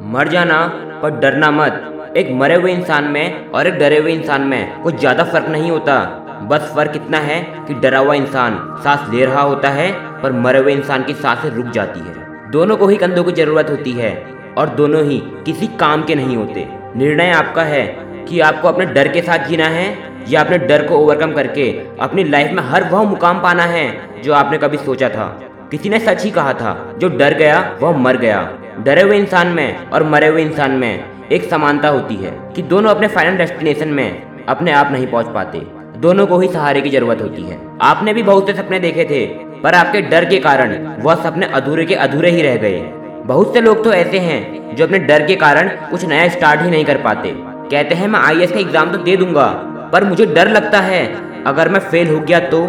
मर जाना पर डरना मत। एक मरे हुए इंसान में और एक डरे हुए इंसान में कुछ ज़्यादा फ़र्क नहीं होता। बस फ़र्क इतना है कि डरा हुआ इंसान सांस ले रहा होता है, पर मरे हुए इंसान की साँसें रुक जाती है। दोनों को ही कंधों की ज़रूरत होती है और दोनों ही किसी काम के नहीं होते। निर्णय आपका है कि आपको अपने डर के साथ जीना है या अपने डर को ओवरकम करके अपनी लाइफ में हर वह मुकाम पाना है जो आपने कभी सोचा था। किसी ने सच ही कहा था, जो डर गया, वह मर गया। डरे हुए इंसान में और मरे हुए इंसान में एक समानता होती है कि दोनों अपने फाइनल डेस्टिनेशन में अपने आप नहीं पहुँच पाते। दोनों को ही सहारे की ज़रूरत होती है। आपने भी बहुत से सपने देखे थे, पर आपके डर के कारण वह सपने अधूरे के अधूरे ही रह गए। बहुत से लोग तो ऐसे हैं, जो अपने डर के कारण कुछ नया स्टार्ट ही नहीं कर पाते। कहते हैं, मैं आई का एग्ज़ाम तो दे दूँगा, पर मुझे डर लगता है, अगर मैं फेल हो गया तो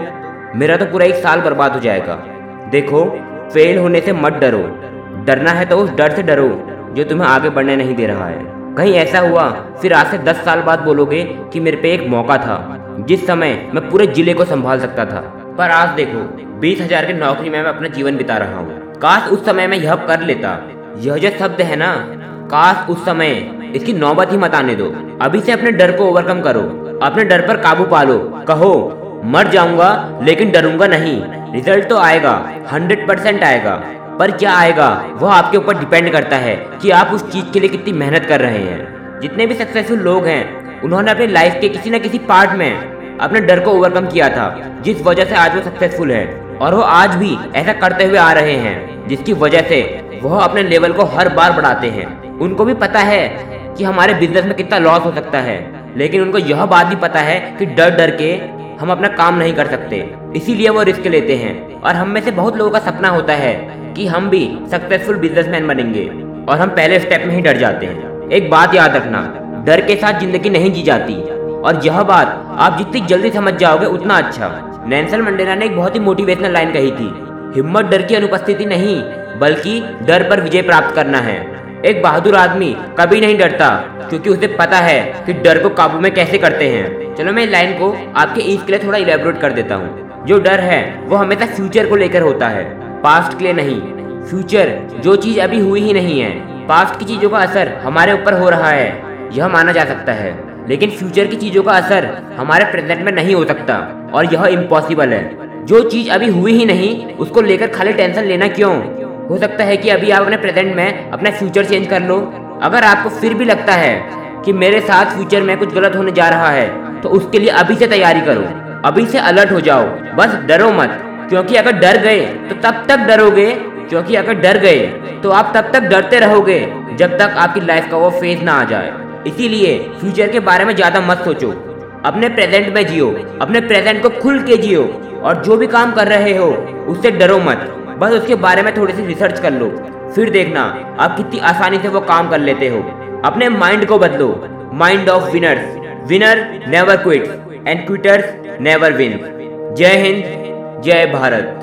मेरा तो पूरा एक साल बर्बाद हो जाएगा। देखो, फेल होने से मत डरो। डरना है तो उस डर से डरो, जो तुम्हें आगे बढ़ने नहीं दे रहा है। कहीं ऐसा हुआ, फिर आज से दस साल बाद बोलोगे कि मेरे पे एक मौका था, जिस समय मैं पूरे ज़िले को संभाल सकता था। पर आज देखो, बीस हज़ार की नौकरी में मैं अपना जीवन बिता रहा हूँ। काश उस समय मैं यह कर लेता। यह जो शब्द है ना, काश उस समय इसकी नौबत ही मत आने दो। अभी से अपने डर को ओवरकम करो, अपने डर पर काबू पालो। कहो, मर जाऊँगा, लेकिन डरूँगा नहीं। रिज़ल्ट तो आएगा हंड्रेड परसेंट आएगा। पर क्या आएगा? वह आपके ऊपर डिपेंड करता है कि आप उस चीज़ के लिए कितनी मेहनत कर रहे हैं। जितने भी सक्सेसफुल लोग हैं, उन्होंने अपनी लाइफ के किसी न किसी पार्ट में अपने डर को ओवरकम किया था, जिस वजह से आज वो सक्सेसफुल है। और वो आज भी ऐसा करते हुए आ रहे हैं, जिसकी वजह से वह अपने लेवल को हर बार बढ़ाते हैं। उनको भी पता है कि हमारे बिज़नेस में कितना लॉस हो सकता है, लेकिन उनको यह बात भी पता है कि डर डर के हम अपना काम नहीं कर सकते। इसीलिए वो रिस्क लेते हैं। और हम में से बहुत लोगों का सपना होता है कि हम भी सक्सेसफुल बिजनेसमैन बनेंगे और हम पहले स्टेप में ही डर जाते हैं। एक बात याद रखना, डर के साथ ज़िंदगी नहीं जी जाती। और यह बात आप जितनी जल्दी समझ जाओगे, उतना अच्छा। नैन्सल मंडेला ने एक बहुत ही मोटिवेशनल लाइन कही थी, हिम्मत डर की अनुपस्थिति नहीं, बल्कि डर पर विजय प्राप्त करना है। एक बहादुर आदमी कभी नहीं डरता, क्योंकि उसे पता है कि डर को काबू में कैसे करते हैं। चलो मैं लाइन को आपके ईज के लिए थोड़ा इलेबोरेट कर देता हूँ। जो डर है, वो हमेशा फ्यूचर को लेकर होता है पास्ट के लिए नहीं। फ्यूचर जो चीज़ अभी हुई ही नहीं है पास्ट की चीज़ों का असर हमारे ऊपर हो रहा है, यह माना जा सकता है। लेकिन फ्यूचर की चीज़ों का असर हमारे प्रेजेंट में नहीं हो सकता, और यह इम्पॉसिबल है। जो चीज़ अभी हुई ही नहीं, उसको लेकर खाली टेंशन लेना क्यों? हो सकता है कि अभी आप अपने प्रेजेंट में अपना फ्यूचर चेंज कर लो। अगर आपको फिर भी लगता है कि मेरे साथ फ्यूचर में कुछ गलत होने जा रहा है तो उसके लिए अभी से तैयारी करो। अभी से अलर्ट हो जाओ। बस डरो मत, क्योंकि अगर डर गए तो तब तक डरोगे। क्योंकि अगर डर गए तो आप तब तक डरते रहोगे जब तक आपकी लाइफ का वो फ़ेज़ ना आ जाए। इसीलिए फ्यूचर के बारे में ज़्यादा मत सोचो। अपने प्रेजेंट में जियो, अपने प्रेजेंट को खुल के जियो, और जो भी काम कर रहे हो, उससे डरो मत। बस उसके बारे में थोड़ी सी रिसर्च कर लो। फिर देखना, आप कितनी आसानी से वो काम कर लेते हो। अपने माइंड को बदलो। Mind of winners winner never quit and quitters never win जय हिंद, जय भारत।